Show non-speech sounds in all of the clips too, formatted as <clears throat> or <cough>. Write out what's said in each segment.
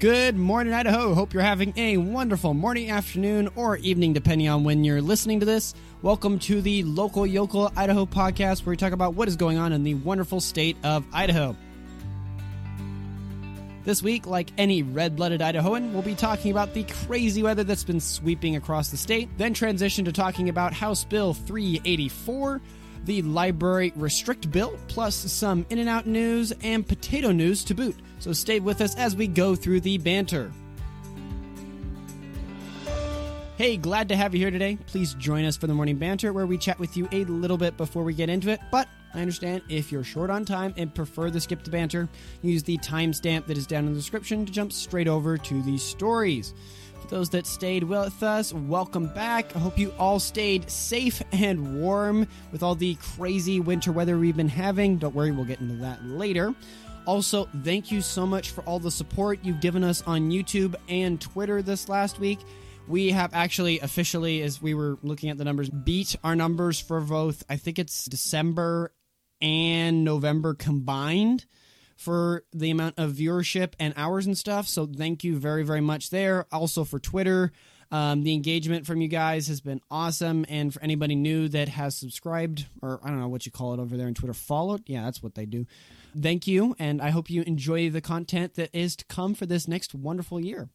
Good morning, Idaho. Hope you're having a wonderful morning, afternoon, or evening, depending on when you're listening to this. Welcome to the Local Yocal Idaho podcast, where we talk about what is going on in the wonderful state of Idaho. This week, like any red blooded Idahoan, we'll be talking about the crazy weather that's been sweeping across the state, then transition to talking about House Bill 384 the library restrict bill, plus some in and out news and potato news to boot. So stay with us as we go through the banter. Hey, glad to have you here today. Please join us for the morning banter where we chat with you a little bit before we get into it. But I understand if you're short on time and prefer the skip the banter, use the timestamp that is down in the description to jump straight over to the stories. For those that stayed with us, welcome back. I hope you all stayed safe and warm with all the crazy winter weather we've been having. Don't worry, we'll get into that later. Also, thank you so much for all the support you've given us on YouTube and Twitter this last week. We have actually officially, as we were looking at the numbers, beat our numbers for both, I think it's December and November combined for the amount of viewership and hours and stuff. So thank you very, very much there. Also for Twitter. Um, the engagement from you guys has been awesome. And for anybody new that has subscribed, or I don't know what you call it over there in Twitter, followed. Yeah, that's what they do. Thank you. And I hope you enjoy the content that is to come for this next wonderful year.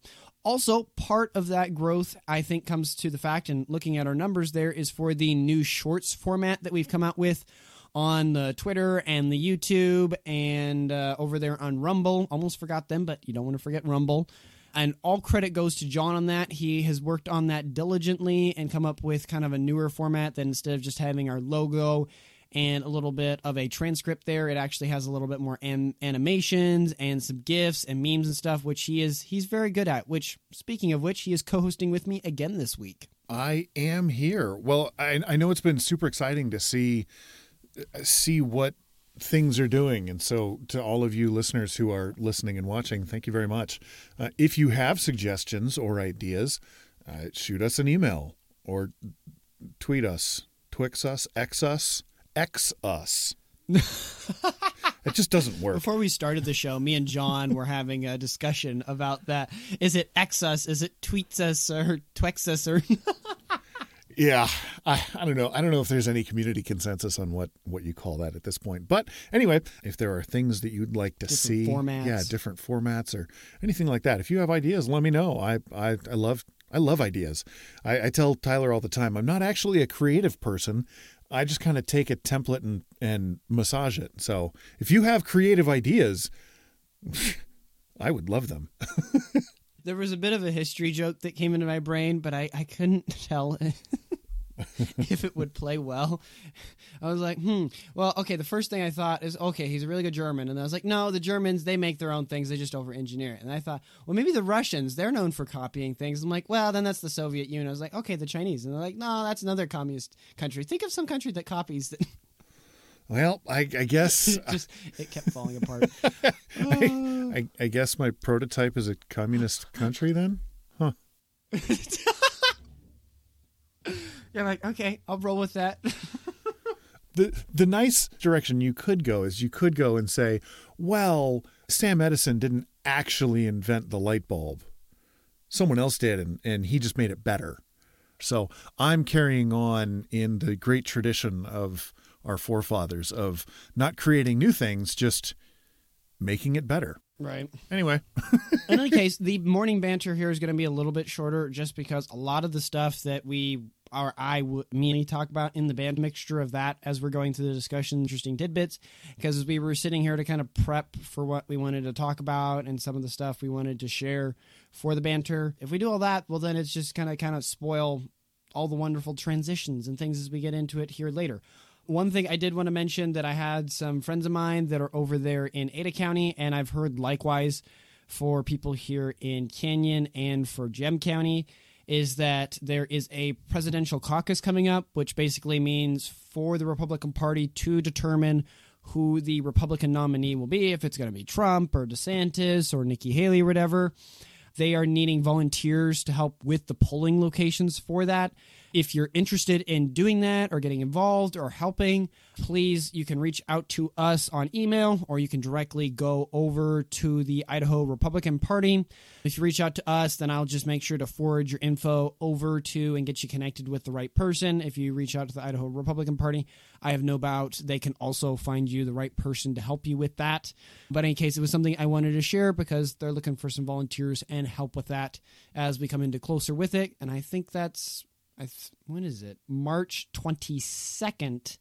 Also, part of that growth, I think, comes to the fact, and looking at our numbers there, is for the new shorts format that we've come out with on the Twitter and the YouTube and uh, over there on Rumble. Almost forgot them, but you don't want to forget Rumble. And all credit goes to John on that. He has worked on that diligently and come up with kind of a newer format that instead of just having our logo and a little bit of a transcript there. It actually has a little bit more an- animations and some gifs and memes and stuff, which he is he's very good at. Which, speaking of which, he is co-hosting with me again this week. I am here. Well, I, I know it's been super exciting to see see what things are doing. And so, to all of you listeners who are listening and watching, thank you very much. Uh, if you have suggestions or ideas, uh, shoot us an email or tweet us, Twix us, X us, X us. <laughs> it just doesn't work. Before we started the show, me and John were having a discussion about that. Is it X us? Is it tweets us or twex us or? <laughs> Yeah, I, I don't know. I don't know if there's any community consensus on what what you call that at this point. But anyway, if there are things that you'd like to different see, formats. yeah, different formats or anything like that, if you have ideas, let me know. I I, I love I love ideas. I, I tell Tyler all the time, I'm not actually a creative person. I just kind of take a template and and massage it. So if you have creative ideas, <laughs> I would love them. <laughs> there was a bit of a history joke that came into my brain, but I, I couldn't <laughs> tell <laughs> if it would play well. <laughs> I was like, hmm. Well, okay. The first thing I thought is, okay, he's a really good German, and I was like, no, the Germans they make their own things. They just over engineer it. And I thought, well, maybe the Russians they're known for copying things. I'm like, well, then that's the Soviet Union. I was like, okay, the Chinese, and they're like, no, that's another communist country. Think of some country that copies. That <laughs> well, I, I guess just it kept falling apart. I, I, I guess my prototype is a communist country then, huh? You're like, okay, I'll roll with that. <laughs> the the nice direction you could go is you could go and say, well, Sam Edison didn't actually invent the light bulb. Someone else did and, and he just made it better. So I'm carrying on in the great tradition of our forefathers of not creating new things, just making it better. Right. Anyway. in any <laughs> case, the morning banter here is going to be a little bit shorter just because a lot of the stuff that we or I would me talk about in the band mixture of that as we're going through the discussion, interesting tidbits. Because as we were sitting here to kind of prep for what we wanted to talk about and some of the stuff we wanted to share for the banter, if we do all that, well, then it's just kind of kind of spoil all the wonderful transitions and things as we get into it here later. One thing I did want to mention that I had some friends of mine that are over there in Ada County, and I've heard likewise for people here in Canyon and for Gem County is that there is a presidential caucus coming up, which basically means for the Republican Party to determine who the Republican nominee will be, if it's going to be Trump or DeSantis or Nikki Haley or whatever. They are needing volunteers to help with the polling locations for that. If you're interested in doing that or getting involved or helping, please, you can reach out to us on email or you can directly go over to the Idaho Republican Party. If you reach out to us, then I'll just make sure to forward your info over to and get you connected with the right person. If you reach out to the Idaho Republican Party, I have no doubt they can also find you the right person to help you with that. But in case it was something I wanted to share because they're looking for some volunteers and help with that as we come into closer with it. And I think that's I th- when is it? March 22nd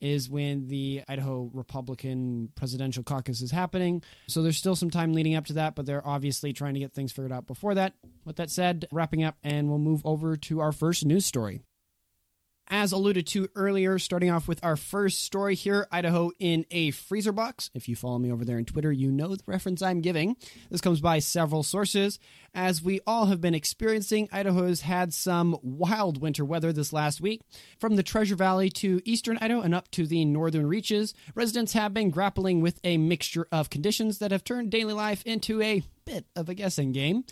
is when the Idaho Republican presidential caucus is happening. So there's still some time leading up to that, but they're obviously trying to get things figured out before that. With that said, wrapping up, and we'll move over to our first news story as alluded to earlier, starting off with our first story here Idaho in a freezer box. If you follow me over there on Twitter, you know the reference I'm giving. This comes by several sources. As we all have been experiencing, Idaho has had some wild winter weather this last week. From the Treasure Valley to eastern Idaho and up to the northern reaches, residents have been grappling with a mixture of conditions that have turned daily life into a bit of a guessing game.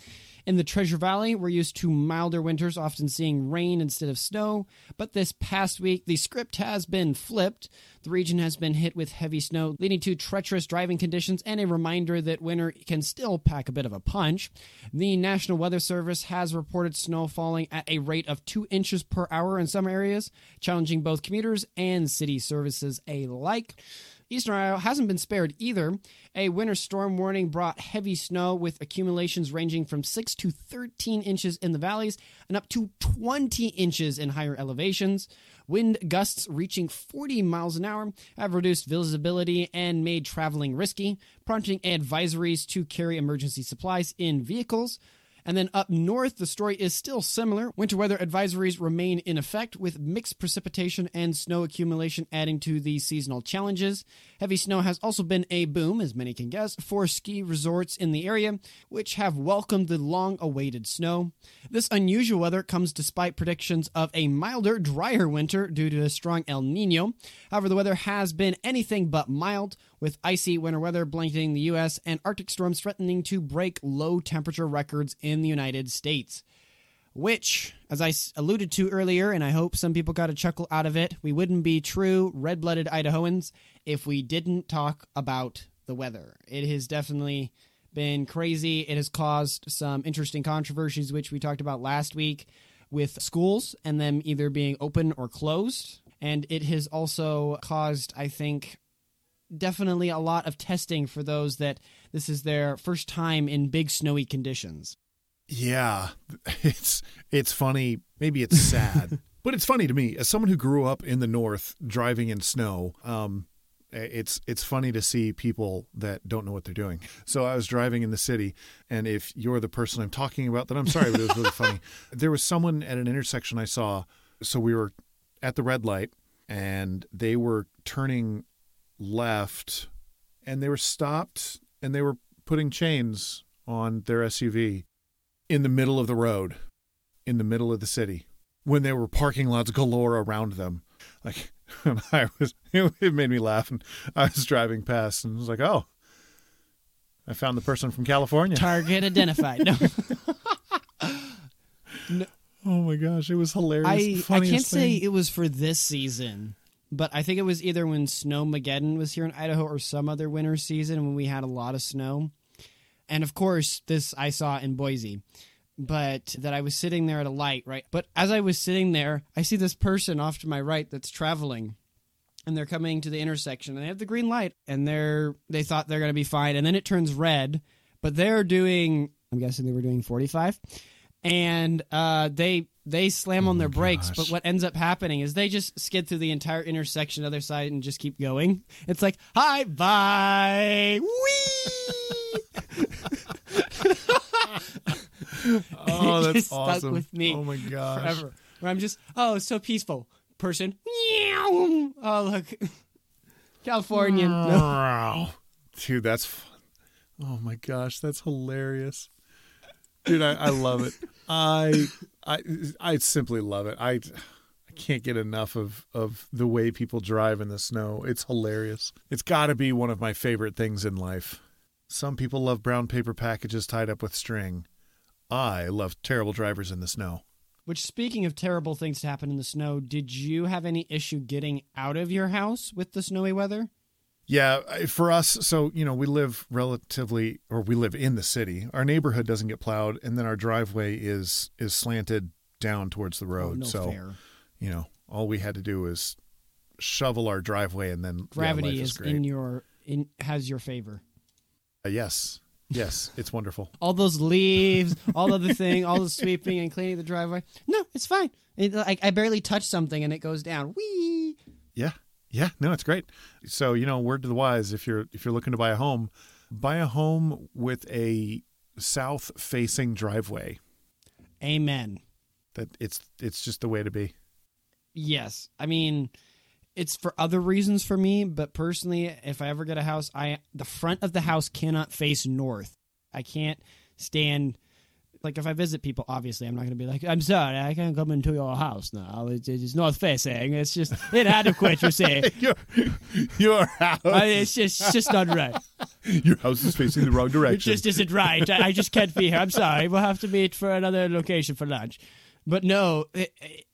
In the Treasure Valley, we're used to milder winters, often seeing rain instead of snow. But this past week, the script has been flipped. The region has been hit with heavy snow, leading to treacherous driving conditions and a reminder that winter can still pack a bit of a punch. The National Weather Service has reported snow falling at a rate of two inches per hour in some areas, challenging both commuters and city services alike. Eastern Idaho hasn't been spared either. A winter storm warning brought heavy snow with accumulations ranging from 6 to 13 inches in the valleys and up to 20 inches in higher elevations. Wind gusts reaching 40 miles an hour have reduced visibility and made traveling risky, prompting advisories to carry emergency supplies in vehicles. And then up north, the story is still similar. Winter weather advisories remain in effect, with mixed precipitation and snow accumulation adding to the seasonal challenges. Heavy snow has also been a boom, as many can guess, for ski resorts in the area, which have welcomed the long awaited snow. This unusual weather comes despite predictions of a milder, drier winter due to a strong El Nino. However, the weather has been anything but mild, with icy winter weather blanketing the U.S. and Arctic storms threatening to break low temperature records in the United States. Which, as I alluded to earlier, and I hope some people got a chuckle out of it, we wouldn't be true red blooded Idahoans if we didn't talk about the weather. It has definitely been crazy. It has caused some interesting controversies, which we talked about last week with schools and them either being open or closed. And it has also caused, I think, definitely a lot of testing for those that this is their first time in big snowy conditions. Yeah, <laughs> it's it's funny. Maybe it's sad, <laughs> but it's funny to me as someone who grew up in the north driving in snow. Um, it's it's funny to see people that don't know what they're doing. So I was driving in the city, and if you're the person I'm talking about, then I'm sorry, but it was really <laughs> funny. There was someone at an intersection I saw. So we were at the red light, and they were turning left and they were stopped and they were putting chains on their SUV in the middle of the road, in the middle of the city, when there were parking lots galore around them. Like, <laughs> I was, it made me laugh. And I was driving past and was like, oh, I found the person from California. Target identified. No. <laughs> no. Oh my gosh, it was hilarious. I, I can't thing. say it was for this season but I think it was either when Snowmageddon was here in Idaho or some other winter season when we had a lot of snow. And of course, this I saw in Boise, but that I was sitting there at a light, right? But as I was sitting there, I see this person off to my right that's traveling and they're coming to the intersection and they have the green light and they're they thought they're going to be fine and then it turns red, but they're doing I'm guessing they were doing 45 and uh, they they slam oh on their brakes, but what ends up happening is they just skid through the entire intersection other side and just keep going. It's like, hi, bye, <laughs> wee. oh, that's awesome. Stuck with me. Oh my gosh. Forever. Where I'm just, oh, so peaceful. Person, oh look, <laughs> Californian. No. Dude, that's fun. Oh my gosh, that's hilarious. Dude, I, I love it. I I I simply love it. I I can't get enough of of the way people drive in the snow. It's hilarious. It's got to be one of my favorite things in life. Some people love brown paper packages tied up with string. I love terrible drivers in the snow. Which, speaking of terrible things to happen in the snow, did you have any issue getting out of your house with the snowy weather? Yeah, for us, so you know, we live relatively, or we live in the city. Our neighborhood doesn't get plowed, and then our driveway is is slanted down towards the road. oh, no so fair. you know, all we had to do was shovel our driveway, and then yeah, Gravity life is great. in your in has your favor. Uh, yes, yes, it's wonderful. <laughs> all those leaves, all of the thing, all the sweeping and cleaning the driveway. No, it's fine. It, I, I barely touch something and it goes down. Whee! Yeah, yeah, no, it's great. So you know, word to the wise: if you're if you're looking to buy a home, buy a home with a south facing driveway. Amen. That it's it's just the way to be. Yes, I mean, it's for other reasons for me, but personally, if I ever get a house, I the front of the house cannot face north. I can't stand. Like if I visit people, obviously I'm not going to be like, "I'm sorry, I can't come into your house now. It's, it's north facing. It's just it adequate, you see. <laughs> your your house. I, it's just it's just not right. <laughs> your house is facing the wrong direction. It just isn't right. I, I just can't be here. I'm sorry. We'll have to meet for another location for lunch. But no, it, it-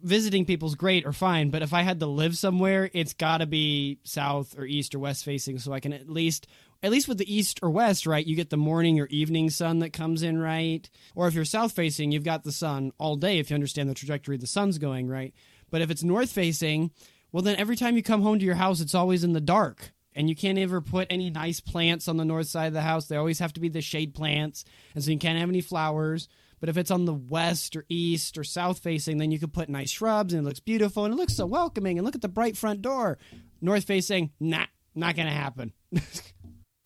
visiting people's great or fine. But if I had to live somewhere, it's got to be south or east or west facing, so I can at least. At least with the east or west, right, you get the morning or evening sun that comes in, right? Or if you're south facing, you've got the sun all day if you understand the trajectory the sun's going, right? But if it's north facing, well, then every time you come home to your house, it's always in the dark. And you can't ever put any nice plants on the north side of the house. They always have to be the shade plants. And so you can't have any flowers. But if it's on the west or east or south facing, then you could put nice shrubs and it looks beautiful and it looks so welcoming. And look at the bright front door. North facing, nah, not going to happen. <laughs>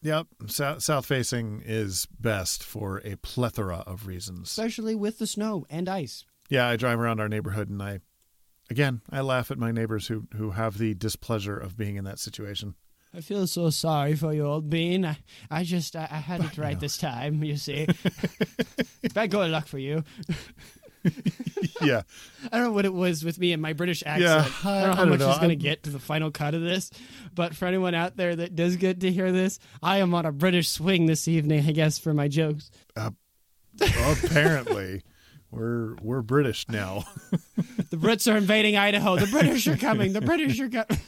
Yep, south, south facing is best for a plethora of reasons. Especially with the snow and ice. Yeah, I drive around our neighborhood and I, again, I laugh at my neighbors who who have the displeasure of being in that situation. I feel so sorry for you, old bean. I, I just, I, I had <laughs> it right this time, you see. <laughs> Bad good luck for you. <laughs> yeah, I don't know what it was with me and my British accent. Yeah, I don't know how don't much know. is going to get to the final cut of this, but for anyone out there that does get to hear this, I am on a British swing this evening, I guess, for my jokes. Uh, apparently <laughs> we're we're British now. <laughs> The Brits are invading Idaho. The British are coming. The British are coming.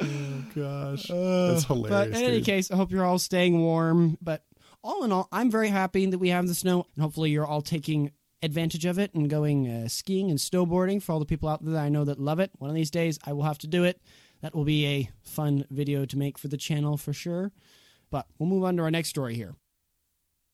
Oh Gosh, uh, that's hilarious. But in any case, I hope you're all staying warm. But all in all, I'm very happy that we have the snow, and hopefully, you're all taking advantage of it and going uh, skiing and snowboarding for all the people out there that I know that love it. One of these days, I will have to do it. That will be a fun video to make for the channel for sure. But we'll move on to our next story here.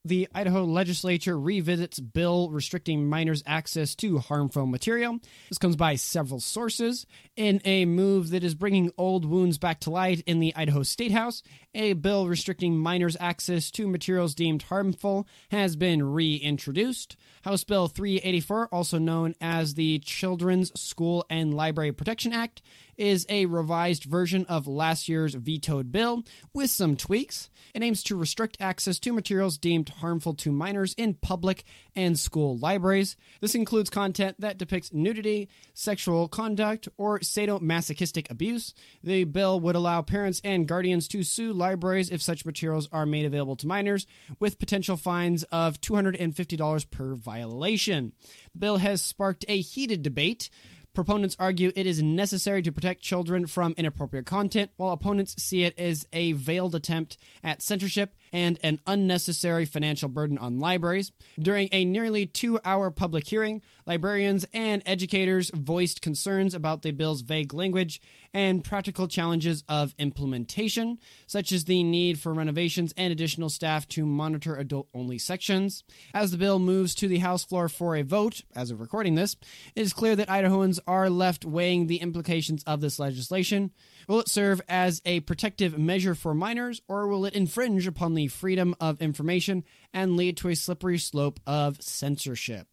The Idaho legislature revisits bill restricting minors' access to harmful material. This comes by several sources. In a move that is bringing old wounds back to light in the Idaho State House, a bill restricting minors' access to materials deemed harmful has been reintroduced. House Bill 384, also known as the Children's School and Library Protection Act, is a revised version of last year's vetoed bill with some tweaks. It aims to restrict access to materials deemed harmful to minors in public and school libraries. This includes content that depicts nudity, sexual conduct, or sadomasochistic abuse. The bill would allow parents and guardians to sue libraries if such materials are made available to minors, with potential fines of $250 per violation. The bill has sparked a heated debate. Proponents argue it is necessary to protect children from inappropriate content, while opponents see it as a veiled attempt at censorship and an unnecessary financial burden on libraries. During a nearly two hour public hearing, librarians and educators voiced concerns about the bill's vague language and practical challenges of implementation, such as the need for renovations and additional staff to monitor adult only sections. As the bill moves to the House floor for a vote, as of recording this, it is clear that Idahoans are left weighing the implications of this legislation. Will it serve as a protective measure for minors, or will it infringe upon the freedom of information and lead to a slippery slope of censorship?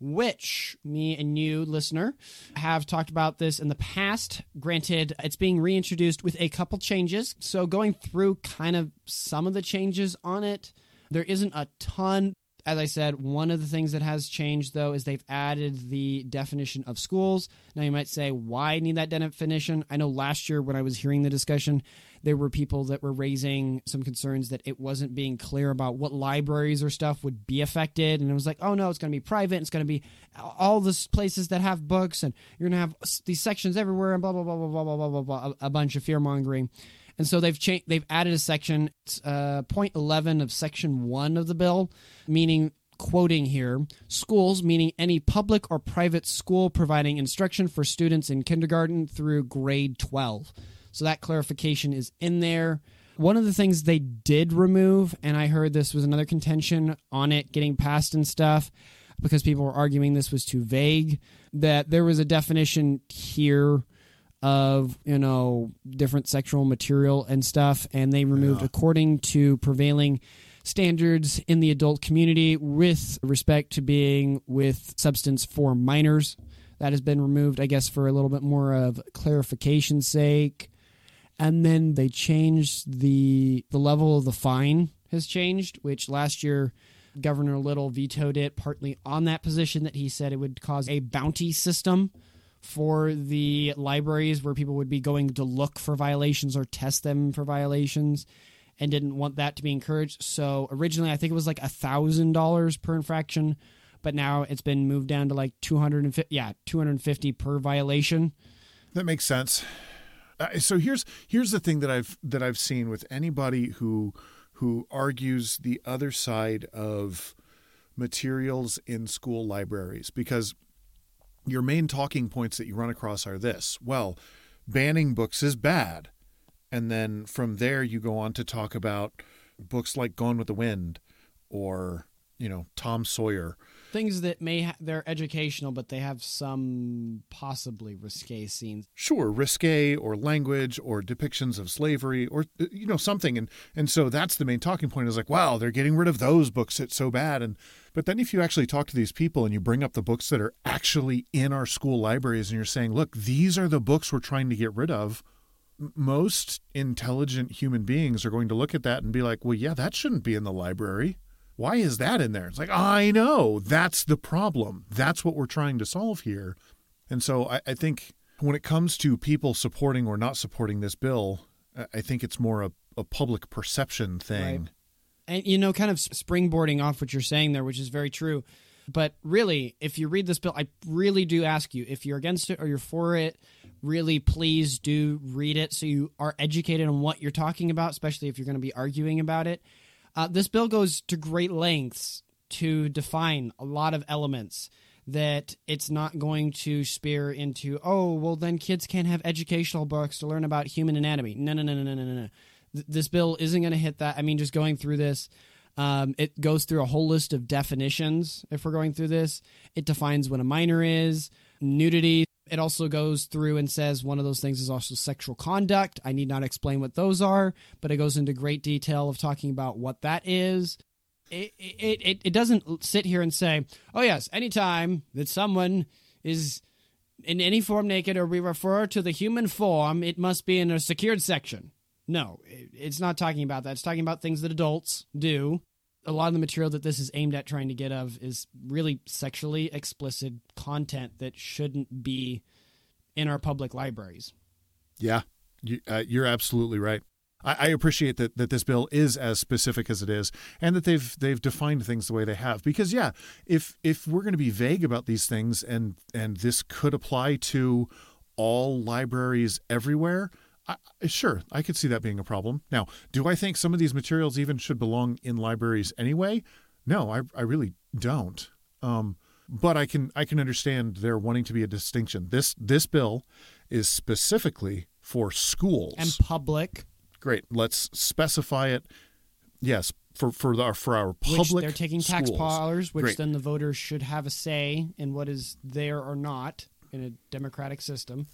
which me and you, listener, have talked about this in the past. Granted, it's being reintroduced with a couple changes. So, going through kind of some of the changes on it, there isn't a ton. As I said, one of the things that has changed though is they've added the definition of schools. Now you might say, why need that definition? I know last year when I was hearing the discussion, there were people that were raising some concerns that it wasn't being clear about what libraries or stuff would be affected. And it was like, oh no, it's going to be private. It's going to be all the places that have books, and you're going to have these sections everywhere, and blah blah blah blah blah blah blah blah blah. A bunch of fear mongering. And so they've changed. They've added a section, uh, point eleven of section one of the bill, meaning quoting here schools meaning any public or private school providing instruction for students in kindergarten through grade 12 so that clarification is in there one of the things they did remove and i heard this was another contention on it getting passed and stuff because people were arguing this was too vague that there was a definition here of you know different sexual material and stuff and they removed yeah. according to prevailing standards in the adult community with respect to being with substance for minors. That has been removed i guess for a little bit more of clarification's sake. And then they changed the the level of the fine has changed which last year governor little vetoed it partly on that position that he said it would cause a bounty system for the libraries where people would be going to look for violations or test them for violations and didn't want that to be encouraged. So originally, I think it was like a thousand dollars per infraction, but now it's been moved down to like two hundred and fifty. Yeah, two hundred and fifty per violation. That makes sense. Uh, so here's here's the thing that I've that I've seen with anybody who who argues the other side of materials in school libraries because your main talking points that you run across are this well, banning books is bad. And then from there, you go on to talk about books like Gone with the Wind or, you know, Tom Sawyer things that may ha- they're educational, but they have some possibly risque scenes. Sure, risque or language or depictions of slavery or uh, you know something, and and so that's the main talking point. Is like, wow, they're getting rid of those books. It's so bad, and but then if you actually talk to these people and you bring up the books that are actually in our school libraries, and you're saying, look, these are the books we're trying to get rid of most intelligent human beings are going to look at that and be like, well, yeah, that shouldn't be in the library why is that in there? It's like, I know. That's the problem. That's what we're trying to solve here. And so I, I think when it comes to people supporting or not supporting this bill, I think it's more a, a public perception thing. Right. And, you know, kind of springboarding off what you're saying there, which is very true. But really, if you read this bill, I really do ask you if you're against it or you're for it, really please do read it so you are educated on what you're talking about, especially if you're going to be arguing about it. Uh, this bill goes to great lengths to define a lot of elements that it's not going to spear into, oh, well, then kids can't have educational books to learn about human anatomy. No, no, no, no, no, no, no. This bill isn't going to hit that. I mean, just going through this, um, it goes through a whole list of definitions. If we're going through this, it defines what a minor is, nudity. It also goes through and says one of those things is also sexual conduct. I need not explain what those are, but it goes into great detail of talking about what that is. It, it, it, it doesn't sit here and say, oh, yes, anytime that someone is in any form naked or we refer to the human form, it must be in a secured section. No, it's not talking about that. It's talking about things that adults do a lot of the material that this is aimed at trying to get of is really sexually explicit content that shouldn't be in our public libraries. Yeah, you, uh, you're absolutely right. I, I, appreciate that that this bill is as specific as it is, and that they've they've defined things the way they have. Because yeah, if if we're going to be vague about these things, and and this could apply to all libraries everywhere, I, sure, I could see that being a problem. Now, do I think some of these materials even should belong in libraries anyway? No, I, I really don't. Um, but I can I can understand there wanting to be a distinction. This this bill is specifically for schools and public. Great. Let's specify it. Yes, for for our for our public. Which they're taking tax dollars, which Great. then the voters should have a say in what is there or not in a democratic system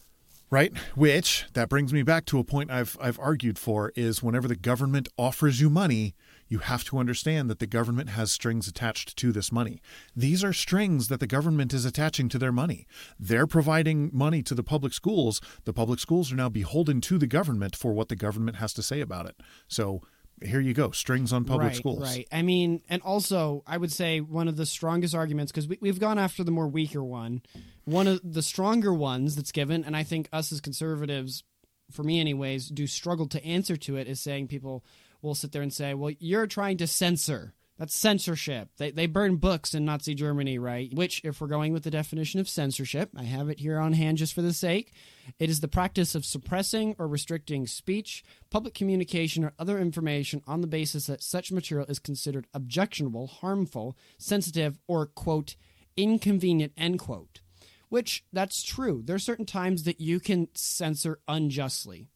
right? Which that brings me back to a point I've I've argued for is whenever the government offers you money, you have to understand that the government has strings attached to this money. These are strings that the government is attaching to their money. They're providing money to the public schools. The public schools are now beholden to the government for what the government has to say about it. So here you go, strings on public right, schools. Right. I mean, and also, I would say one of the strongest arguments, because we, we've gone after the more weaker one, one of the stronger ones that's given, and I think us as conservatives, for me anyways, do struggle to answer to it, is saying people will sit there and say, well, you're trying to censor that's censorship. They, they burn books in Nazi Germany, right? Which, if we're going with the definition of censorship, I have it here on hand just for the sake. It is the practice of suppressing or restricting speech, public communication, or other information on the basis that such material is considered objectionable, harmful, sensitive, or, quote, inconvenient, end quote. Which, that's true. There are certain times that you can censor unjustly.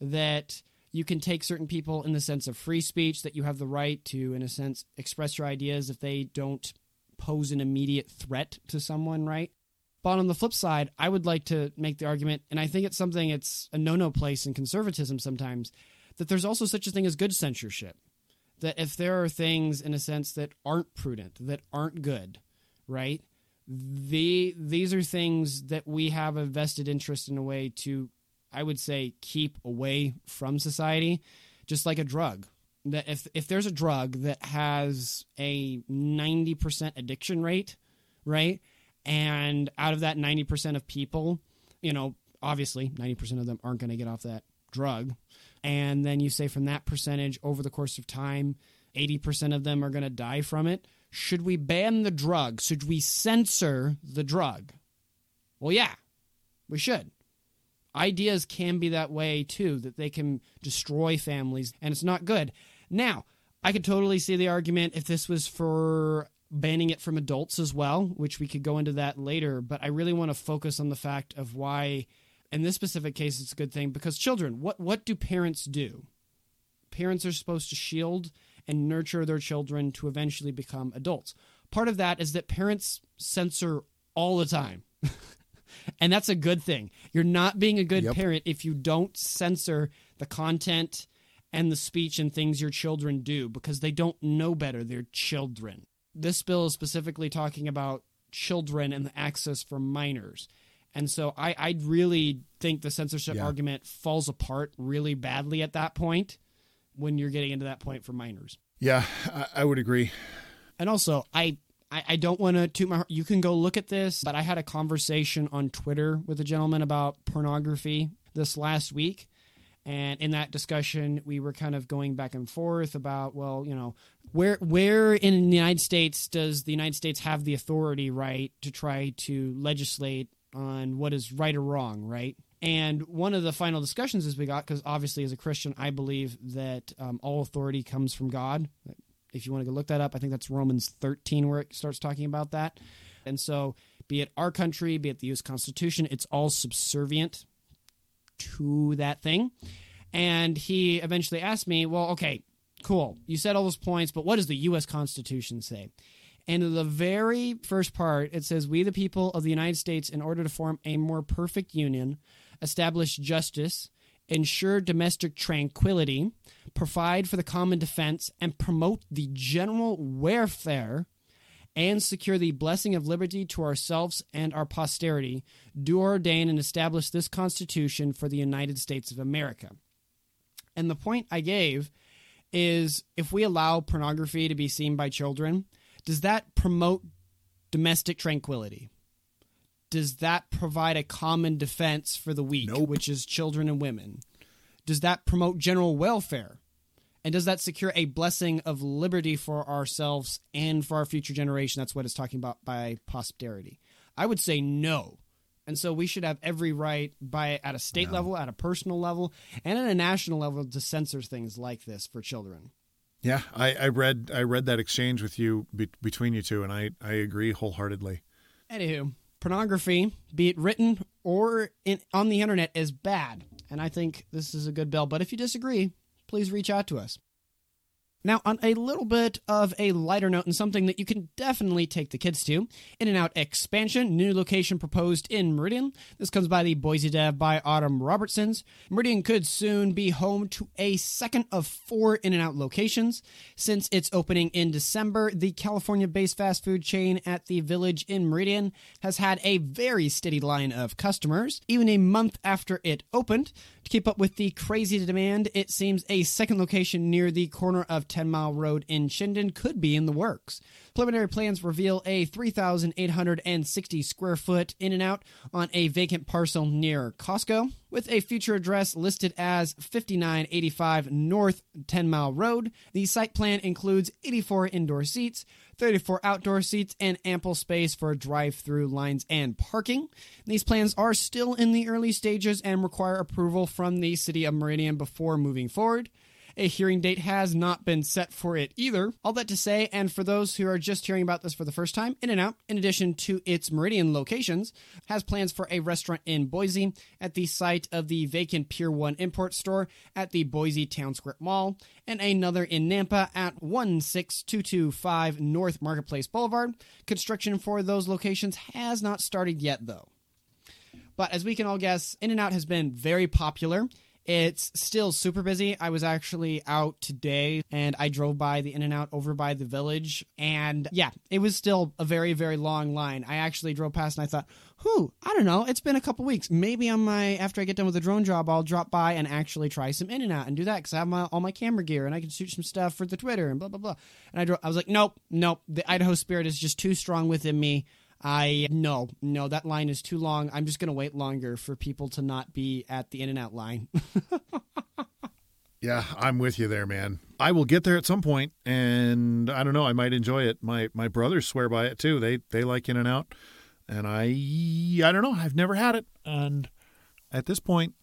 That you can take certain people in the sense of free speech that you have the right to in a sense express your ideas if they don't pose an immediate threat to someone right but on the flip side i would like to make the argument and i think it's something it's a no-no place in conservatism sometimes that there's also such a thing as good censorship that if there are things in a sense that aren't prudent that aren't good right the these are things that we have a vested interest in a way to I would say keep away from society, just like a drug. That if if there's a drug that has a 90% addiction rate, right? And out of that 90% of people, you know, obviously 90% of them aren't going to get off that drug. And then you say from that percentage over the course of time, 80% of them are going to die from it. Should we ban the drug? Should we censor the drug? Well, yeah, we should ideas can be that way too, that they can destroy families, and it's not good. Now, I could totally see the argument if this was for banning it from adults as well, which we could go into that later, but I really want to focus on the fact of why in this specific case it's a good thing because children, what what do parents do? Parents are supposed to shield and nurture their children to eventually become adults. Part of that is that parents censor all the time. <laughs> And that's a good thing. You're not being a good yep. parent if you don't censor the content and the speech and things your children do because they don't know better. They're children. This bill is specifically talking about children and the access for minors. And so I, I really think the censorship yeah. argument falls apart really badly at that point when you're getting into that point for minors. Yeah, I, I would agree. And also, I I, I don't want to toot my. You can go look at this, but I had a conversation on Twitter with a gentleman about pornography this last week. And in that discussion, we were kind of going back and forth about, well, you know, where where in the United States does the United States have the authority, right, to try to legislate on what is right or wrong, right? And one of the final discussions is we got, because obviously as a Christian, I believe that um, all authority comes from God. If you want to go look that up, I think that's Romans 13 where it starts talking about that. And so, be it our country, be it the U.S. Constitution, it's all subservient to that thing. And he eventually asked me, well, okay, cool. You said all those points, but what does the U.S. Constitution say? And in the very first part, it says, We, the people of the United States, in order to form a more perfect union, establish justice, ensure domestic tranquility, provide for the common defense, and promote the general welfare and secure the blessing of liberty to ourselves and our posterity, do ordain and establish this Constitution for the United States of America. And the point I gave is if we allow pornography to be seen by children, does that promote domestic tranquility? does that provide a common defense for the weak, nope. which is children and women? Does that promote general welfare? And does that secure a blessing of liberty for ourselves and for our future generation? That's what it's talking about by posterity. I would say no. And so we should have every right by at a state no. level, at a personal level, and at a national level to censor things like this for children. Yeah, I, I read I read that exchange with you be, between you two, and I, I agree wholeheartedly. Anywho, pornography, be it written or in, on the internet, is bad. And I think this is a good bill. But if you disagree, please reach out to us. Now, on a little bit of a lighter note and something that you can definitely take the kids to, In and Out expansion, new location proposed in Meridian. This comes by the Boise Dev by Autumn Robertsons. Meridian could soon be home to a second of four In and Out locations. Since its opening in December, the California based fast food chain at the Village in Meridian has had a very steady line of customers. Even a month after it opened, to keep up with the crazy demand, it seems a second location near the corner of 10 Mile Road in Chinden could be in the works. Preliminary plans reveal a 3,860 square foot in and out on a vacant parcel near Costco, with a future address listed as 5985 North 10 Mile Road. The site plan includes 84 indoor seats, 34 outdoor seats, and ample space for drive through lines and parking. These plans are still in the early stages and require approval from the City of Meridian before moving forward. A hearing date has not been set for it either. All that to say, and for those who are just hearing about this for the first time, In N Out, in addition to its Meridian locations, has plans for a restaurant in Boise at the site of the vacant Pier 1 import store at the Boise Town Square Mall, and another in Nampa at 16225 North Marketplace Boulevard. Construction for those locations has not started yet, though. But as we can all guess, In N Out has been very popular it's still super busy. I was actually out today and I drove by the In and Out over by the village. And yeah, it was still a very, very long line. I actually drove past and I thought, who, I don't know. It's been a couple weeks. Maybe on my, after I get done with the drone job, I'll drop by and actually try some In and Out and do that because I have my, all my camera gear and I can shoot some stuff for the Twitter and blah, blah, blah. And I, drove, I was like, nope, nope. The Idaho spirit is just too strong within me. I no, no, that line is too long. I'm just going to wait longer for people to not be at the in and out line. yeah, I'm with you there, man. I will get there at some point and I don't know, I might enjoy it. My my brothers swear by it too. They they like in and out. And I I don't know, I've never had it and at this point,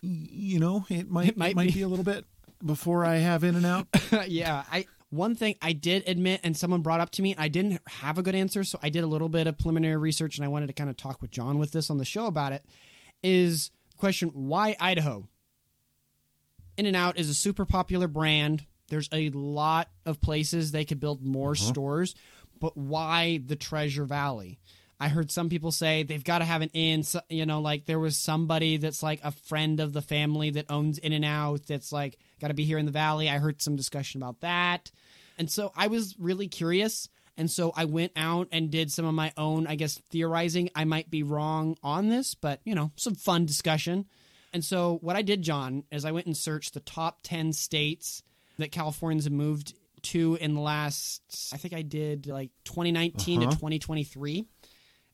you know, it might it might, it might be. be a little bit before I have in and out. <laughs> yeah, I one thing I did admit, and someone brought up to me, I didn't have a good answer, so I did a little bit of preliminary research, and I wanted to kind of talk with John with this on the show about it. Is question why Idaho? In and Out is a super popular brand. There's a lot of places they could build more uh-huh. stores, but why the Treasure Valley? I heard some people say they've got to have an in, you know, like there was somebody that's like a friend of the family that owns In and Out that's like got to be here in the valley. I heard some discussion about that. And so I was really curious. And so I went out and did some of my own, I guess, theorizing. I might be wrong on this, but, you know, some fun discussion. And so what I did, John, is I went and searched the top 10 states that Californians have moved to in the last, I think I did like 2019 uh-huh. to 2023.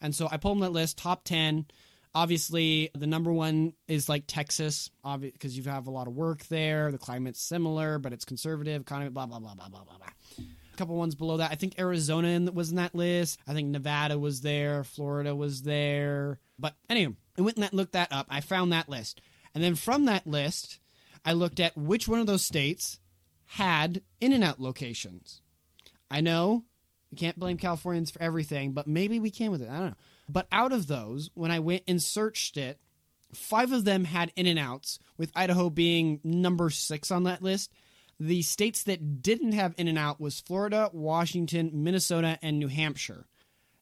And so I pulled them that list, top 10. Obviously, the number one is like Texas, because you have a lot of work there. The climate's similar, but it's conservative, economy, blah, blah, blah, blah, blah, blah, blah. A couple ones below that. I think Arizona was in that list. I think Nevada was there. Florida was there. But anyway, I went and looked that up. I found that list. And then from that list, I looked at which one of those states had in and out locations. I know we can't blame Californians for everything, but maybe we can with it. I don't know. But out of those, when I went and searched it, five of them had in and outs, with Idaho being number six on that list. The states that didn't have in and out was Florida, Washington, Minnesota, and New Hampshire.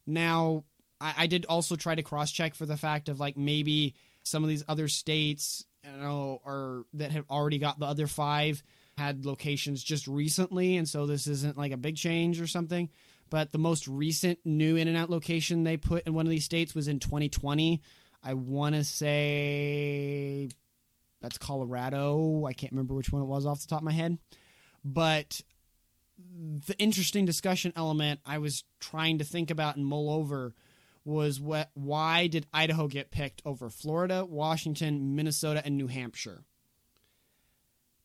Now, I, I did also try to cross check for the fact of like maybe some of these other states, you know, or that have already got the other five had locations just recently, and so this isn't like a big change or something but the most recent new in and out location they put in one of these states was in 2020. I want to say that's Colorado. I can't remember which one it was off the top of my head. But the interesting discussion element I was trying to think about and mull over was what why did Idaho get picked over Florida, Washington, Minnesota, and New Hampshire?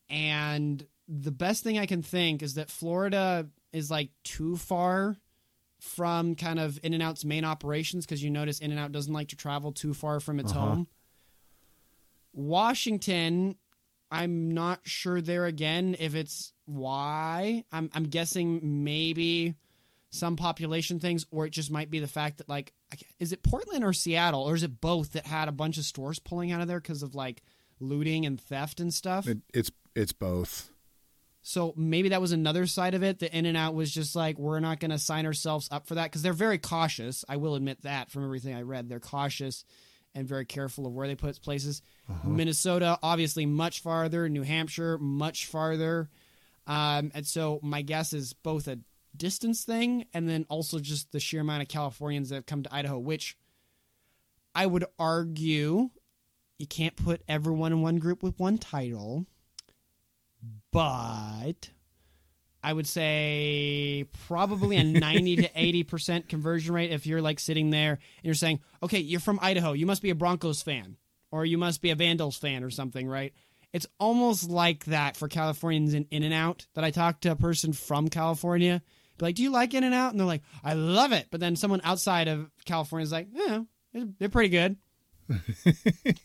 And the best thing I can think is that Florida is like too far from kind of In and Out's main operations because you notice In and Out doesn't like to travel too far from its uh-huh. home. Washington, I'm not sure there again if it's why. I'm I'm guessing maybe some population things, or it just might be the fact that like, is it Portland or Seattle, or is it both that had a bunch of stores pulling out of there because of like looting and theft and stuff? It, it's it's both. So maybe that was another side of it. The In and Out was just like, we're not going to sign ourselves up for that because they're very cautious. I will admit that from everything I read. They're cautious and very careful of where they put places. Minnesota, obviously, much farther. New Hampshire, much farther. Um, and so my guess is both a distance thing and then also just the sheer amount of Californians that have come to Idaho, which I would argue you can't put everyone in one group with one title, but I would say probably a <laughs> 90 to 80% conversion rate if you're like sitting there and you're saying, okay, you're from Idaho, you must be a Broncos fan, or you must be a Vandals fan or something, right? It's almost like that for Californians in In and Out that I talked to a person from California. Be like, do you like In and Out? And they're like, I love it. But then someone outside of California is like, yeah, they're pretty good. <laughs>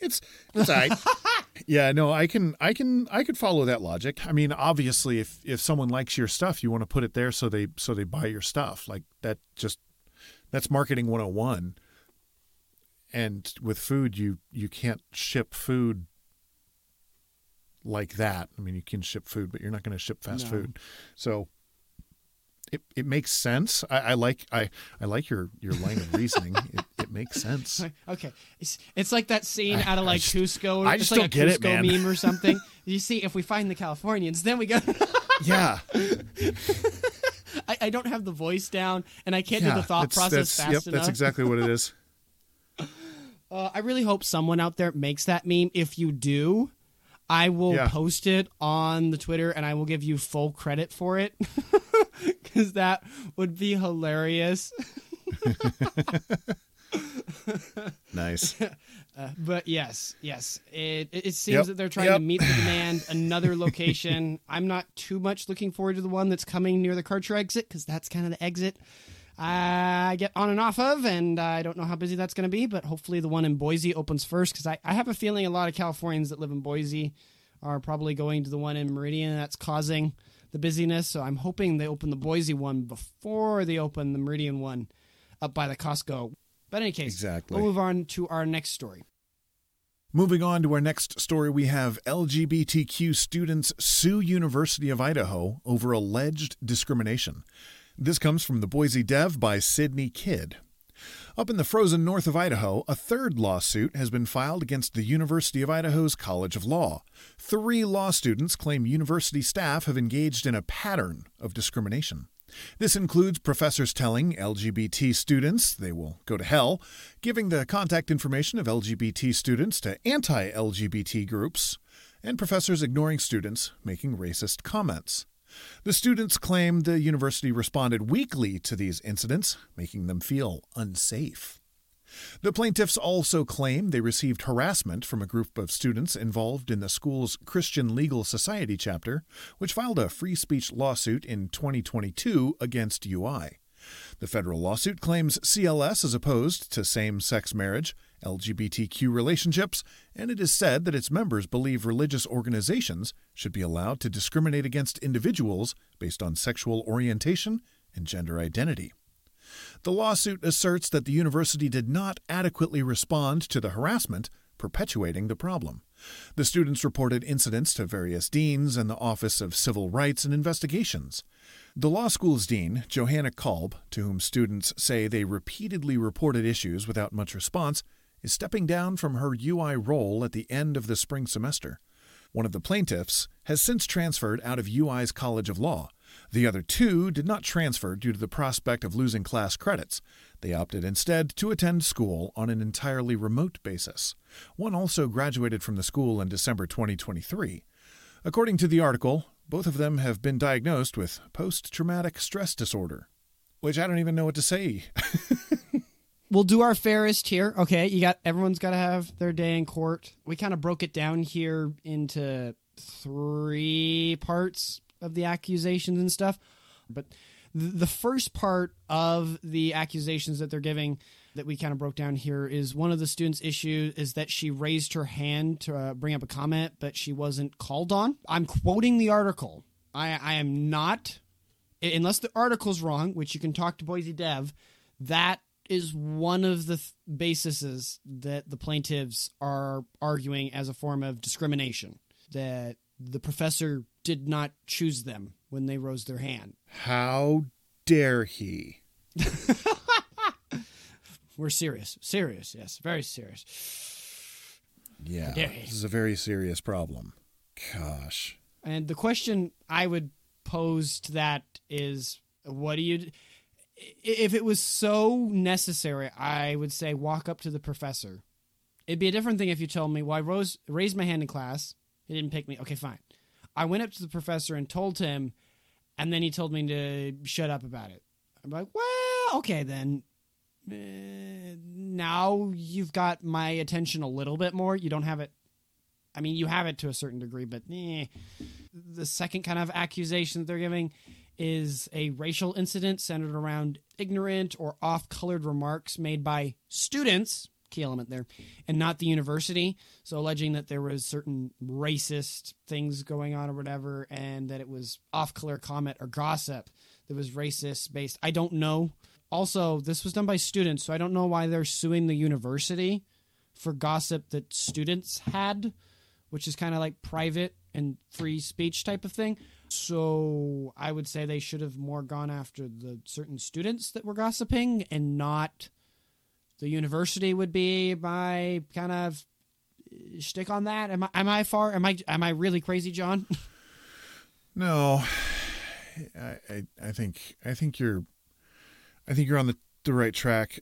it's it's all right. <laughs> yeah, no, I can I can I could follow that logic. I mean, obviously if if someone likes your stuff, you want to put it there so they so they buy your stuff. Like that just that's marketing 101. And with food, you you can't ship food like that. I mean, you can ship food, but you're not going to ship fast No. food. So it, it makes sense. I, I like I, I like your, your line of reasoning. <laughs> it, it makes sense. <laughs> Okay, it's, it's like that scene out of like just- Kuzco. I it's just like don't a get it, Kuzco man. meme or <laughs> something. you see, if we find the Californians, then we go. <laughs> Yeah, I, I don't have the voice down, and I can't yeah. do the thought that's- process that's- fast Yep, enough. that's exactly what it is. Uh, I really hope someone out there makes that meme. If you do, I will Yeah. post it on the Twitter, and I will give you full credit for it because that would be hilarious. Nice. <laughs> Uh, but yes, yes, it it it seems Yep, that they're trying yep. to meet the demand. <laughs> Another location. I'm not too much looking forward to the one that's coming near the Karcher exit because that's kind of the exit I get on and off of, and I don't know how busy that's going to be. But hopefully, the one in Boise opens first because I, I have a feeling a lot of Californians that live in Boise are probably going to the one in Meridian that's causing the busyness. So I'm hoping they open the Boise one before they open the Meridian one up by the Costco. But in any case, Exactly. we'll move on to our next story. Moving on to our next story, we have LGBTQ students sue University of Idaho over alleged discrimination. This comes from the Boise Dev by Sydney Kidd. Up in the frozen north of Idaho, a third lawsuit has been filed against the University of Idaho's College of Law. Three law students claim university staff have engaged in a pattern of discrimination. This includes professors telling LGBT students they will go to hell, giving the contact information of LGBT students to anti LGBT groups, and professors ignoring students making racist comments. The students claim the university responded weakly to these incidents, making them feel unsafe. The plaintiffs also claim they received harassment from a group of students involved in the school's Christian Legal Society chapter, which filed a free speech lawsuit in 2022 against UI. The federal lawsuit claims CLS is opposed to same sex marriage, LGBTQ relationships, and it is said that its members believe religious organizations should be allowed to discriminate against individuals based on sexual orientation and gender identity. The lawsuit asserts that the university did not adequately respond to the harassment, perpetuating the problem. The students reported incidents to various deans and the Office of Civil Rights and Investigations. The law school's dean, Johanna Kalb, to whom students say they repeatedly reported issues without much response, is stepping down from her UI role at the end of the spring semester. One of the plaintiffs has since transferred out of UI's College of Law. The other two did not transfer due to the prospect of losing class credits. They opted instead to attend school on an entirely remote basis. One also graduated from the school in December 2023. According to the article, both of them have been diagnosed with post traumatic stress disorder, which I don't even know what to say. <laughs> we'll do our fairest here. Okay, you got everyone's got to have their day in court. We kind of broke it down here into three parts of the accusations and stuff. But the first part of the accusations that they're giving that we kind of broke down here is one of the students' issue is that she raised her hand to uh, bring up a comment, but she wasn't called on. I'm quoting the article. I, I am not, unless the article's wrong, which you can talk to Boise Dev. That is one of the th- bases that the plaintiffs are arguing as a form of discrimination. That the professor did not choose them when they rose their hand. How dare he? <laughs> We're serious. Serious, yes. Very serious. Yeah. This is a very serious problem. Gosh. And the question I would pose to that is what do you if it was so necessary, I would say walk up to the professor. It'd be a different thing if you told me, "Well, I rose, raised my hand in class. He didn't pick me." Okay, fine. I went up to the professor and told him, and then he told me to shut up about it. I'm like, "Well, okay then." Uh, now you've got my attention a little bit more. You don't have it. I mean, you have it to a certain degree, but eh. the second kind of accusation that they're giving is a racial incident centered around ignorant or off-colored remarks made by students key element there and not the university. So alleging that there was certain racist things going on or whatever and that it was off-color comment or gossip that was racist based i don't know. Also this was done by students so i don't know why they're suing the university for gossip that students had which is kind of like private and free speech type of thing. So I would say they should have more gone after the certain students that were gossiping and not the university would be my kind of stick on that. Am I am I far am I am I really crazy, John? <laughs> No. I, I I think I think you're I think you're on the the right track.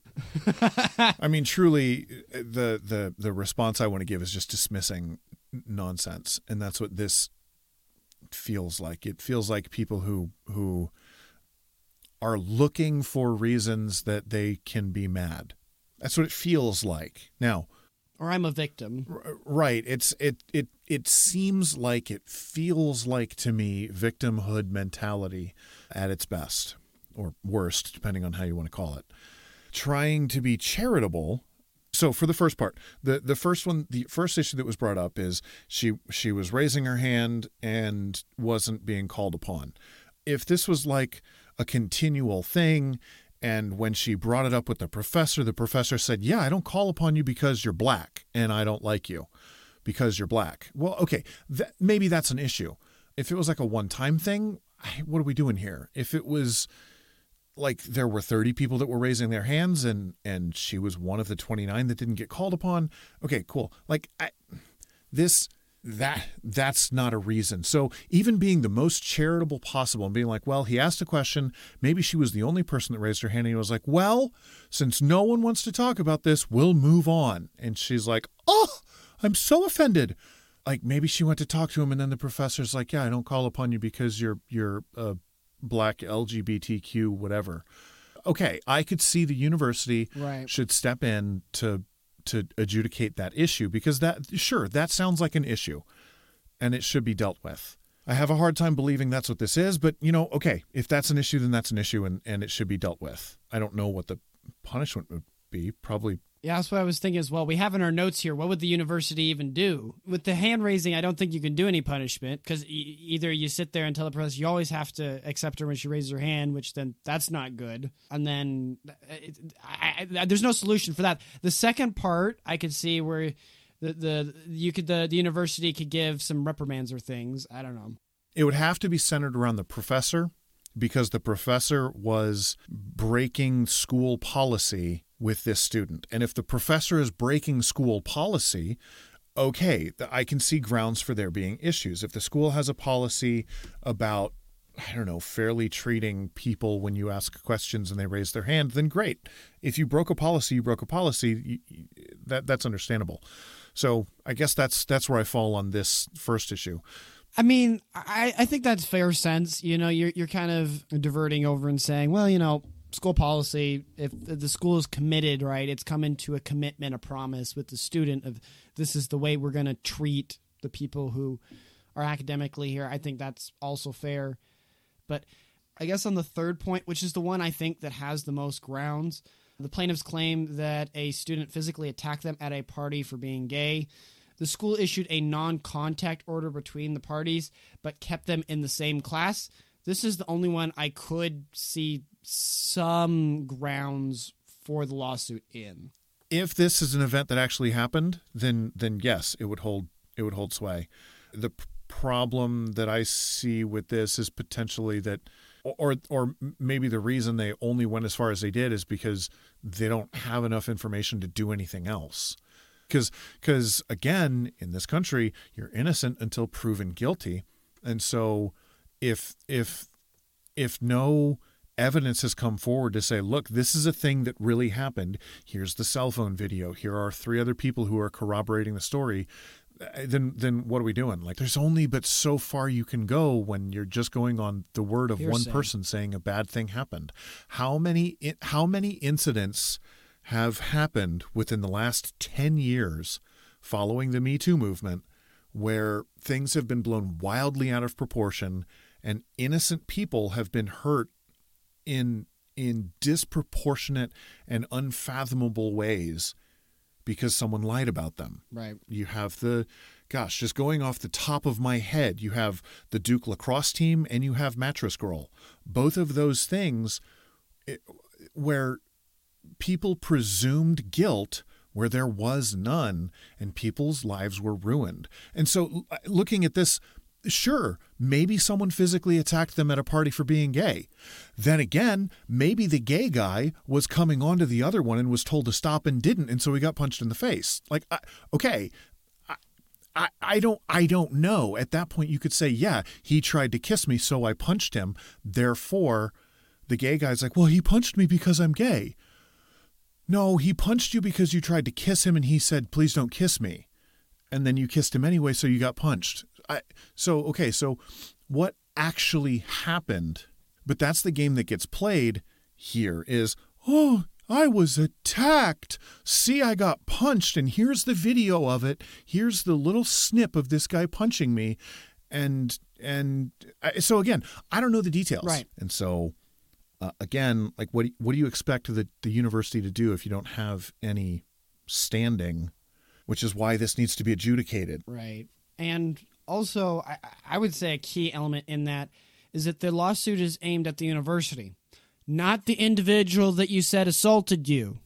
<laughs> I mean, truly, the the the response I want to give is just dismissing nonsense, and that's what this feels like. It feels like people who who are looking for reasons that they can be mad. That's what it feels like. Now, or I'm a victim. r- right, it's it it it seems like it feels like to me victimhood mentality at its best or worst, depending on how you want to call it. Trying to be charitable. So for the first part, the the first one, the first issue that was brought up is she she was raising her hand and wasn't being called upon. If this was like a continual thing, and when she brought it up with the professor, the professor said, "Yeah, I don't call upon you because you're black, and I don't like you because you're black." Well, okay, maybe that's an issue. If it was like a one-time thing, what are we doing here? If it was like there were 30 people that were raising their hands and and she was one of the 29 that didn't get called upon okay cool like I, this that that's not a reason. So even being the most charitable possible and being like well he asked a question. Maybe she was the only person that raised her hand. And he was like well since no one wants to talk about this we'll move on. And she's like oh i'm so offended. Like maybe she went to talk to him. And then the professor's like yeah i don't call upon you because you're you're a black lgbtq whatever. Okay i could see the university Right. should step in to to adjudicate that issue because that sure that sounds like an issue and it should be dealt with. I have a hard time believing that's what this is but you know okay if that's an issue then that's an issue and and it should be dealt with. I don't know what the punishment would be. Probably Yeah, that's what I was thinking as well. We have in our notes here, what would the university even do? With the hand raising, I don't think you can do any punishment because e- either you sit there and tell the professor, you always have to accept her when she raises her hand, which then that's not good. And then uh, it, I, I, there's no solution for that. The second part, I could see where the, the you could the, the university could give some reprimands or things. I don't know. it would have to be centered around the professor because the professor was breaking school policy with this student. And if the professor is breaking school policy, okay, I can see grounds for there being issues. If the school has a policy about I don't know, fairly treating people when you ask questions and they raise their hand, then great. If you broke a policy, you broke a policy. That that's understandable. So I guess that's that's where I fall on this first issue. I mean, I, I think that's fair sense. You know, you're you're kind of diverting over and saying, well, you know, school policy. If the school is committed, right, it's come into a commitment, a promise with the student of this is the way we're going to treat the people who are academically here. I think that's also fair. But I guess on the third point, which is the one I think that has the most grounds, the plaintiffs claim that a student physically attacked them at a party for being gay. The school issued a non contact order between the parties, but kept them in the same class. This is the only one I could see some grounds for the lawsuit in. if this is an event that actually happened, then then yes, it would hold it would hold sway. The problem that I see with this is potentially that or or maybe the reason they only went as far as they did is because they don't have enough information to do anything else. Because because again, in this country, you're innocent until proven guilty. And so if if if no evidence has come forward to say, look, this is a thing that really happened. Here's the cell phone video. Here are three other people who are corroborating the story. Uh, then, then what are we doing? Like, there's only but so far you can go when you're just going on the word of one person saying a bad thing happened. How many, how many incidents have happened within the last ten years following the Me Too movement, where things have been blown wildly out of proportion, and innocent people have been hurt in in disproportionate and unfathomable ways because someone lied about them. Right. You have the gosh, just going off the top of my head, you have the Duke lacrosse team and you have Mattress Girl. Both of those things it, where people presumed guilt where there was none and people's lives were ruined. And so looking at this Sure, maybe someone physically attacked them at a party for being gay. Then again, maybe the gay guy was coming on to the other one and was told to stop and didn't, and so he got punched in the face. Like, I, okay, I, I, I don't, I don't know. At that point, you could say, yeah, he tried to kiss me, so I punched him. Therefore, the gay guy's like, well, he punched me because I'm gay. No, he punched you because you tried to kiss him, and he said, please don't kiss me and then you kissed him anyway, so you got punched. I, so okay, so what actually happened? But that's the game that gets played here is, oh, I was attacked. See, I got punched, and here's the video of it. Here's the little snip of this guy punching me, and and so again, I don't know the details, right? And so uh, again, like what what do you expect the the university to do if you don't have any standing? Which is why this needs to be adjudicated, right? And also, I, I would say a key element in that is that the lawsuit is aimed at the university, not the individual that you said assaulted you.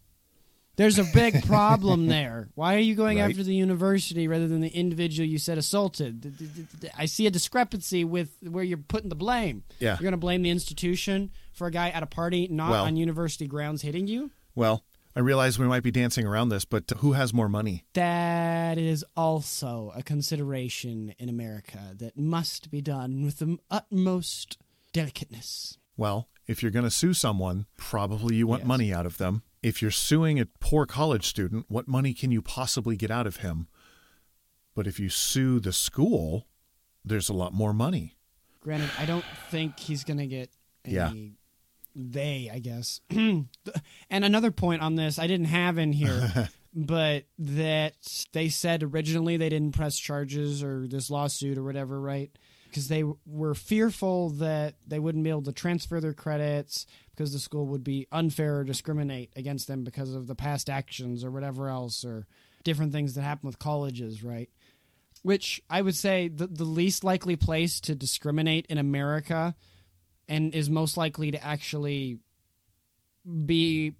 There's a big <laughs> problem there. Why are you going right. after the university rather than the individual you said assaulted? I see a discrepancy with where you're putting the blame. Yeah. You're going to blame the institution for a guy at a party not well, on university grounds hitting you? Well, I realize we might be dancing around this, but who has more money? That is also a consideration in America that must be done with the utmost delicateness. Well, if you're going to sue someone, probably you want yes. money out of them. If you're suing a poor college student, what money can you possibly get out of him? But if you sue the school, there's a lot more money. Granted, I don't think he's going to get any yeah they, I guess. <clears throat> and another point on this I didn't have in here, <laughs> but that they said originally they didn't press charges or this lawsuit or whatever, right? Because they were fearful that they wouldn't be able to transfer their credits because the school would be unfair or discriminate against them because of the past actions or whatever else or different things that happen with colleges, right? Which I would say the, the least likely place to discriminate in America and is most likely to actually be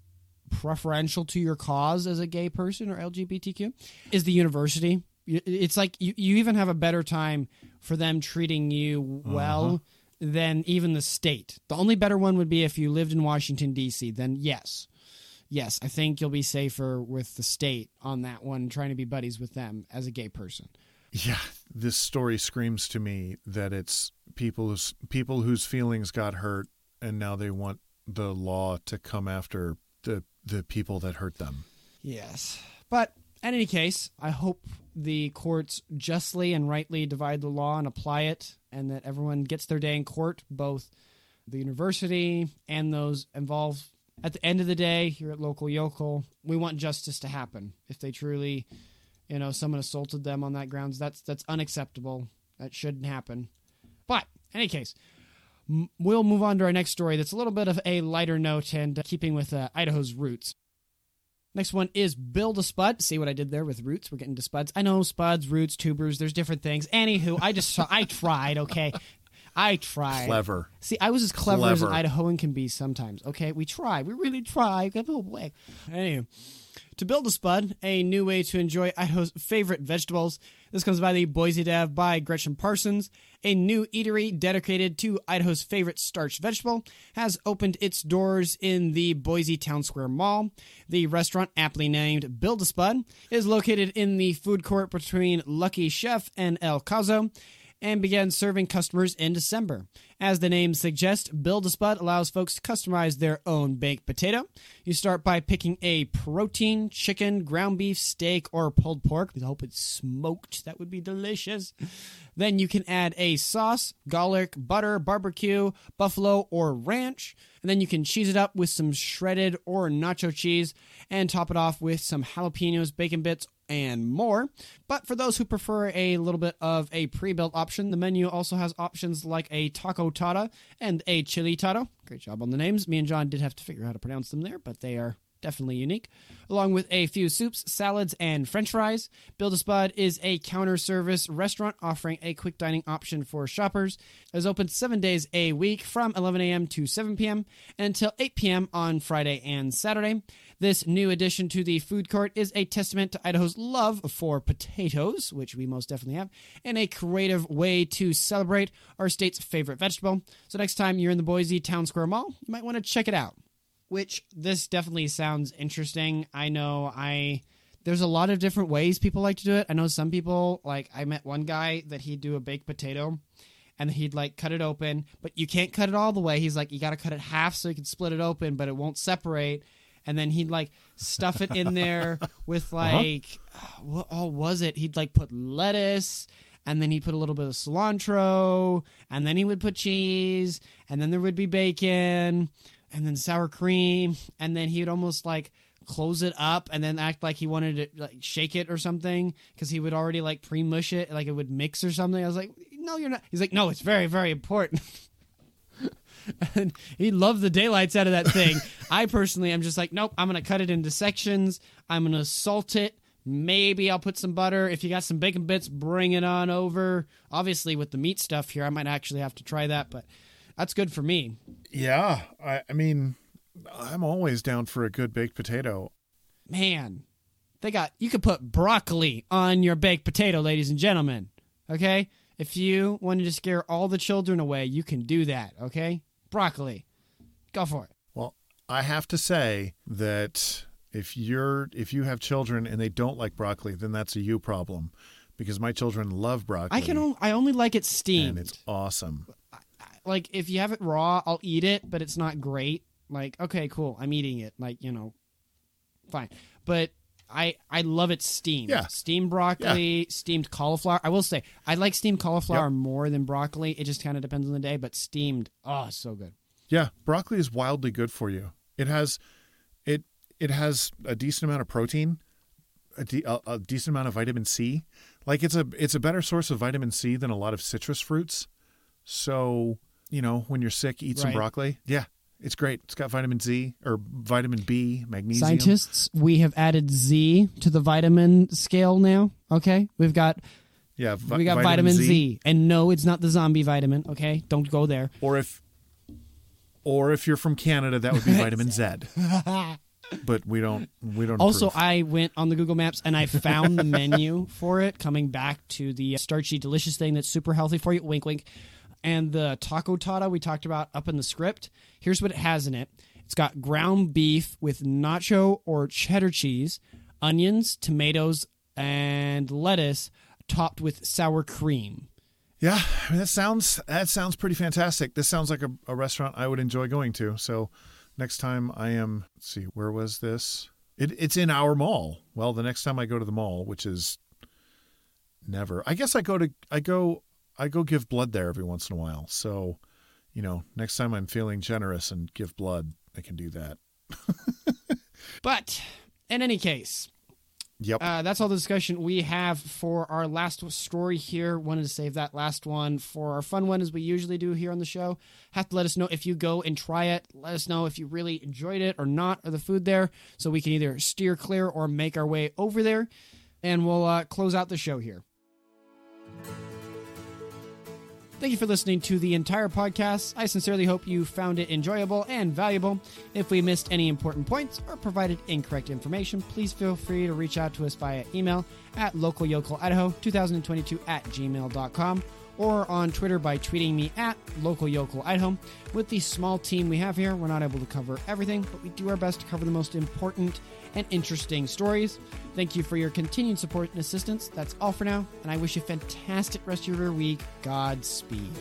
preferential to your cause as a gay person or LGBTQ is the university. It's like you, you even have a better time for them treating you well uh-huh. than even the state. The only better one would be if you lived in Washington, D.C., then yes. Yes, I think you'll be safer with the state on that one, trying to be buddies with them as a gay person. Yeah, this story screams to me that it's people whose people whose feelings got hurt and now they want the law to come after the the people that hurt them. Yes. But in any case, I hope the courts justly and rightly divide the law and apply it and that everyone gets their day in court, both the university and those involved. At the end of the day, here at Local Yocal, we want justice to happen. If they truly you know someone assaulted them on that grounds that's that's unacceptable that shouldn't happen any case m- we'll move on to our next story that's a little bit of a lighter note and uh, keeping with uh, idaho's roots. Next one is build a spud. See what i did there with roots? We're getting to spuds. I know spuds roots tubers there's different things. Anywho i just saw, i tried okay I try. Clever. See, I was as clever, as an Idahoan can be sometimes. Okay, we try. We really try. Anyway, to build a spud, a new way to enjoy Idaho's favorite vegetables. This comes by the Boise Dev by Gretchen Parsons. A new eatery dedicated to Idaho's favorite starch vegetable has opened its doors in the Boise Towne Square Mall. The restaurant, aptly named Build a Spud, is located in the food court between Lucky Chef and El Cazo and began serving customers in December. As the name suggests, Build a Spud allows folks to customize their own baked potato. You start by picking a protein, chicken, ground beef, steak, or pulled pork. I hope it's smoked. That would be delicious. Then you can add a sauce, garlic, butter, barbecue, buffalo, or ranch. And then you can cheese it up with some shredded or nacho cheese and top it off with some jalapenos, bacon bits, and more. But for those who prefer a little bit of a pre built option, the menu also has options like a taco tata and a chili tata. Great job on the names. Me and John did have to figure out how to pronounce them there, but they are definitely unique, along with a few soups, salads, and french fries. Build a Spud is a counter service restaurant offering a quick dining option for shoppers. It is open seven days a week from 11 a.m. to 7 p.m. and until 8 p.m. on Friday and Saturday. This new addition to the food court is a testament to Idaho's love for potatoes, which we most definitely have, and a creative way to celebrate our state's favorite vegetable. So next time you're in the Boise Towne Square Mall, you might want to check it out which this definitely sounds interesting. I know I there's a lot of different ways people like to do it. I know some people like I met one guy that he'd do a baked potato and he'd like cut it open, but you can't cut it all the way. He's like you got to cut it half so you can split it open, but it won't separate. And then he'd like stuff it in there <laughs> uh-huh. with like uh, what all oh, was it? He'd like put lettuce and then he'd put a little bit of cilantro, and then he would put cheese, and then there would be bacon, and then sour cream, and then he would almost like close it up and then act like he wanted to like shake it or something because he would already like pre-mush it like it would mix or something. I was like, no, you're not. He's like, no, it's very, very important. <laughs> and he loved the daylights out of that thing. <laughs> I personally am just like, nope, I'm gonna cut it into sections. I'm gonna salt it. Maybe I'll put some butter. If you got some bacon bits, bring it on over. Obviously, with the meat stuff here, I might actually have to try that, but that's good for me. Yeah, I, I mean, I'm always down for a good baked potato. Man, they got you could put broccoli on your baked potato, ladies and gentlemen. Okay? If you wanted to scare all the children away, you can do that, okay? Broccoli. Go for it. Well, I have to say that if you're if you have children and they don't like broccoli, then that's a you problem, because my children love broccoli. I can only, I only like it steamed. and it's awesome. Like if you have it raw, I'll eat it, but it's not great. Like, okay, cool, I'm eating it. Like, you know, fine. But I I love it steamed. Yeah. Steamed broccoli, steamed cauliflower. I will say I like steamed cauliflower more than broccoli. It just kind of depends on the day, but steamed, oh, so good. Yeah, broccoli is wildly good for you. It has it it has a decent amount of protein, a, de- a, a decent amount of vitamin C. Like it's a it's a better source of vitamin C than a lot of citrus fruits. So, you know, when you're sick, eat some Right. broccoli. Yeah, it's great. It's got vitamin Z or vitamin B, magnesium. Scientists, we have added Z to the vitamin scale now. Okay, we've got Yeah, vi- we got vitamin, Z. and no, it's not the zombie vitamin. Okay, don't go there. Or if or if you're from Canada, that would be <laughs> vitamin Z. But we don't we don't Also, approve. I went on the Google Maps and I found the menu for it, coming back to the uh, starchy, delicious thing that's super healthy for you. Wink, wink. And the taco tata we talked about up in the script. Here's what it has in it it's got ground beef with nacho or cheddar cheese, onions, tomatoes, and lettuce topped with sour cream. Yeah, I mean, that sounds that sounds pretty fantastic. This sounds like a, a restaurant I would enjoy going to. So next time I am, let's see, where was this? It, it's in our mall. Well, the next time I go to the mall, which is never, I guess I go to I go I go give blood there every once in a while. So you know, next time I'm feeling generous and give blood, I can do that. <laughs> But in any case, Yep. uh, that's all the discussion we have for our last story here. Wanted to save that last one for our fun one, as we usually do here on the show. Have to let us know if you go and try it. Let us know if you really enjoyed it or not, or the food there, so we can either steer clear or make our way over there. And we'll uh, close out the show here. Thank you for listening to the entire podcast. I sincerely hope you found it enjoyable and valuable. If we missed any important points or provided incorrect information, please feel free to reach out to us via email at localyocalidaho2022 at gmail.com or on Twitter by tweeting me at localyocalidaho. With the small team we have here, we're not able to cover everything, but we do our best to cover the most important and interesting stories. Thank you for your continued support and assistance. That's all for now, and I wish you a fantastic rest of your week. Godspeed.